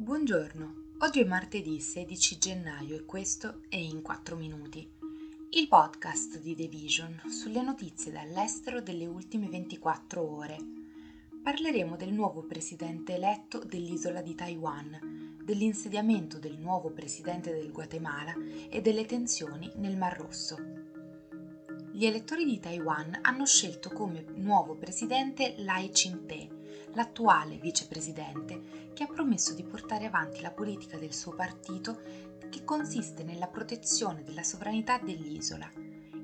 Buongiorno, oggi è martedì 16 gennaio e questo è In 4 Minuti, il podcast di The Vision sulle notizie dall'estero delle ultime 24 ore. Parleremo del nuovo presidente eletto dell'isola di Taiwan, dell'insediamento del nuovo presidente del Guatemala e delle tensioni nel Mar Rosso. Gli elettori di Taiwan hanno scelto come nuovo presidente Lai Ching-te, l'attuale vicepresidente, che ha promesso di portare avanti la politica del suo partito che consiste nella protezione della sovranità dell'isola.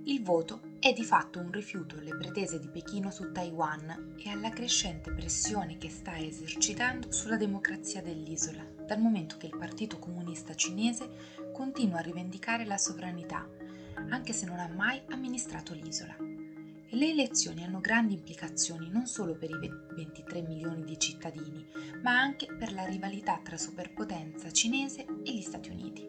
Il voto è di fatto un rifiuto alle pretese di Pechino su Taiwan e alla crescente pressione che sta esercitando sulla democrazia dell'isola, dal momento che il Partito Comunista Cinese continua a rivendicare la sovranità, anche se non ha mai amministrato l'isola. Le elezioni hanno grandi implicazioni non solo per i 23 milioni di cittadini, ma anche per la rivalità tra superpotenza cinese e gli Stati Uniti.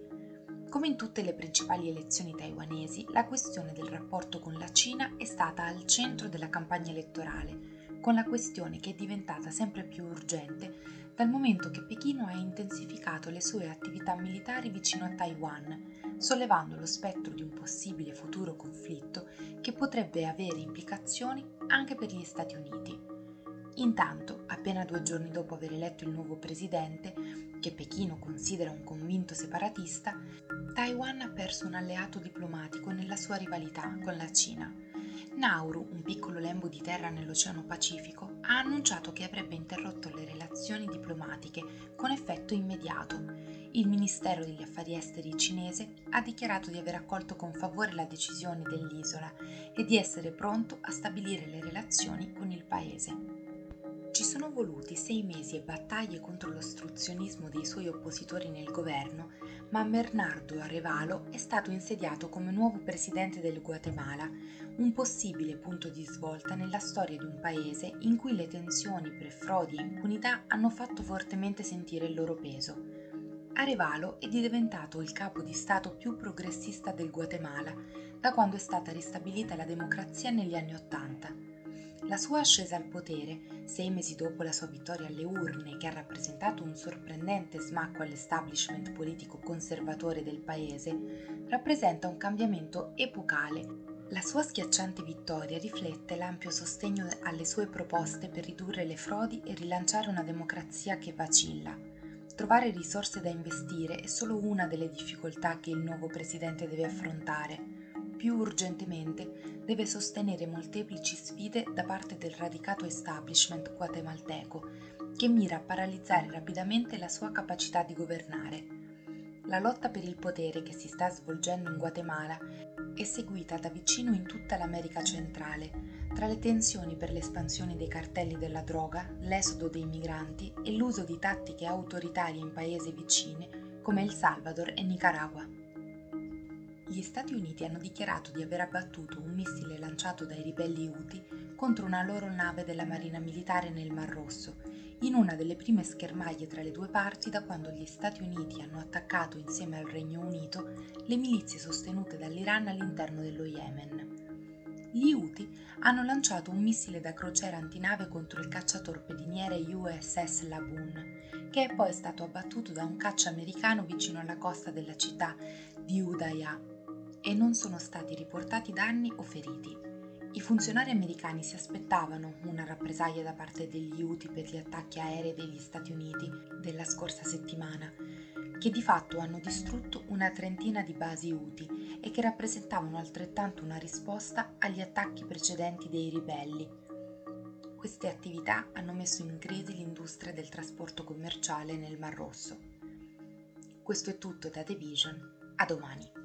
Come in tutte le principali elezioni taiwanesi, la questione del rapporto con la Cina è stata al centro della campagna elettorale, con la questione che è diventata sempre più urgente dal momento che Pechino ha intensificato le sue attività militari vicino a Taiwan, sollevando lo spettro di un possibile futuro conflitto potrebbe avere implicazioni anche per gli Stati Uniti. Intanto, appena due giorni dopo aver eletto il nuovo presidente, che Pechino considera un convinto separatista, Taiwan ha perso un alleato diplomatico nella sua rivalità con la Cina Nauru, un piccolo lembo di terra nell'Oceano Pacifico, ha annunciato che avrebbe interrotto le relazioni diplomatiche con effetto immediato. Il Ministero degli Affari Esteri cinese ha dichiarato di aver accolto con favore la decisione dell'isola e di essere pronto a stabilire le relazioni con il paese. Ci sono voluti sei mesi e battaglie contro l'ostruzionismo dei suoi oppositori nel governo, ma Bernardo Arevalo è stato insediato come nuovo presidente del Guatemala, un possibile punto di svolta nella storia di un paese in cui le tensioni per frodi e impunità hanno fatto fortemente sentire il loro peso. Arevalo è diventato il capo di Stato più progressista del Guatemala da quando è stata ristabilita la democrazia negli anni Ottanta la sua ascesa al potere, sei mesi dopo la sua vittoria alle urne, che ha rappresentato un sorprendente smacco all'establishment politico conservatore del paese, rappresenta un cambiamento epocale. La sua schiacciante vittoria riflette l'ampio sostegno alle sue proposte per ridurre le frodi e rilanciare una democrazia che vacilla. Trovare risorse da investire è solo una delle difficoltà che il nuovo presidente deve affrontare più urgentemente deve sostenere molteplici sfide da parte del radicato establishment guatemalteco, che mira a paralizzare rapidamente la sua capacità di governare. La lotta per il potere che si sta svolgendo in Guatemala è seguita da vicino in tutta l'America centrale, tra le tensioni per l'espansione dei cartelli della droga, l'esodo dei migranti e l'uso di tattiche autoritarie in paesi vicini come El Salvador e Nicaragua. Gli Stati Uniti hanno dichiarato di aver abbattuto un missile lanciato dai ribelli Houthi contro una loro nave della Marina Militare nel Mar Rosso, in una delle prime schermaglie tra le due parti da quando gli Stati Uniti hanno attaccato insieme al Regno Unito le milizie sostenute dall'Iran all'interno dello Yemen. Gli Houthi hanno lanciato un missile da crociera antinave contro il cacciatorpediniere USS Laboon, che è poi stato abbattuto da un caccia americano vicino alla costa della città di Udaya e non sono stati riportati danni o feriti. I funzionari americani si aspettavano una rappresaglia da parte degli UTI per gli attacchi aerei degli Stati Uniti della scorsa settimana, che di fatto hanno distrutto una trentina di basi UTI e che rappresentavano altrettanto una risposta agli attacchi precedenti dei ribelli. Queste attività hanno messo in crisi l'industria del trasporto commerciale nel Mar Rosso. Questo è tutto da The Vision, a domani.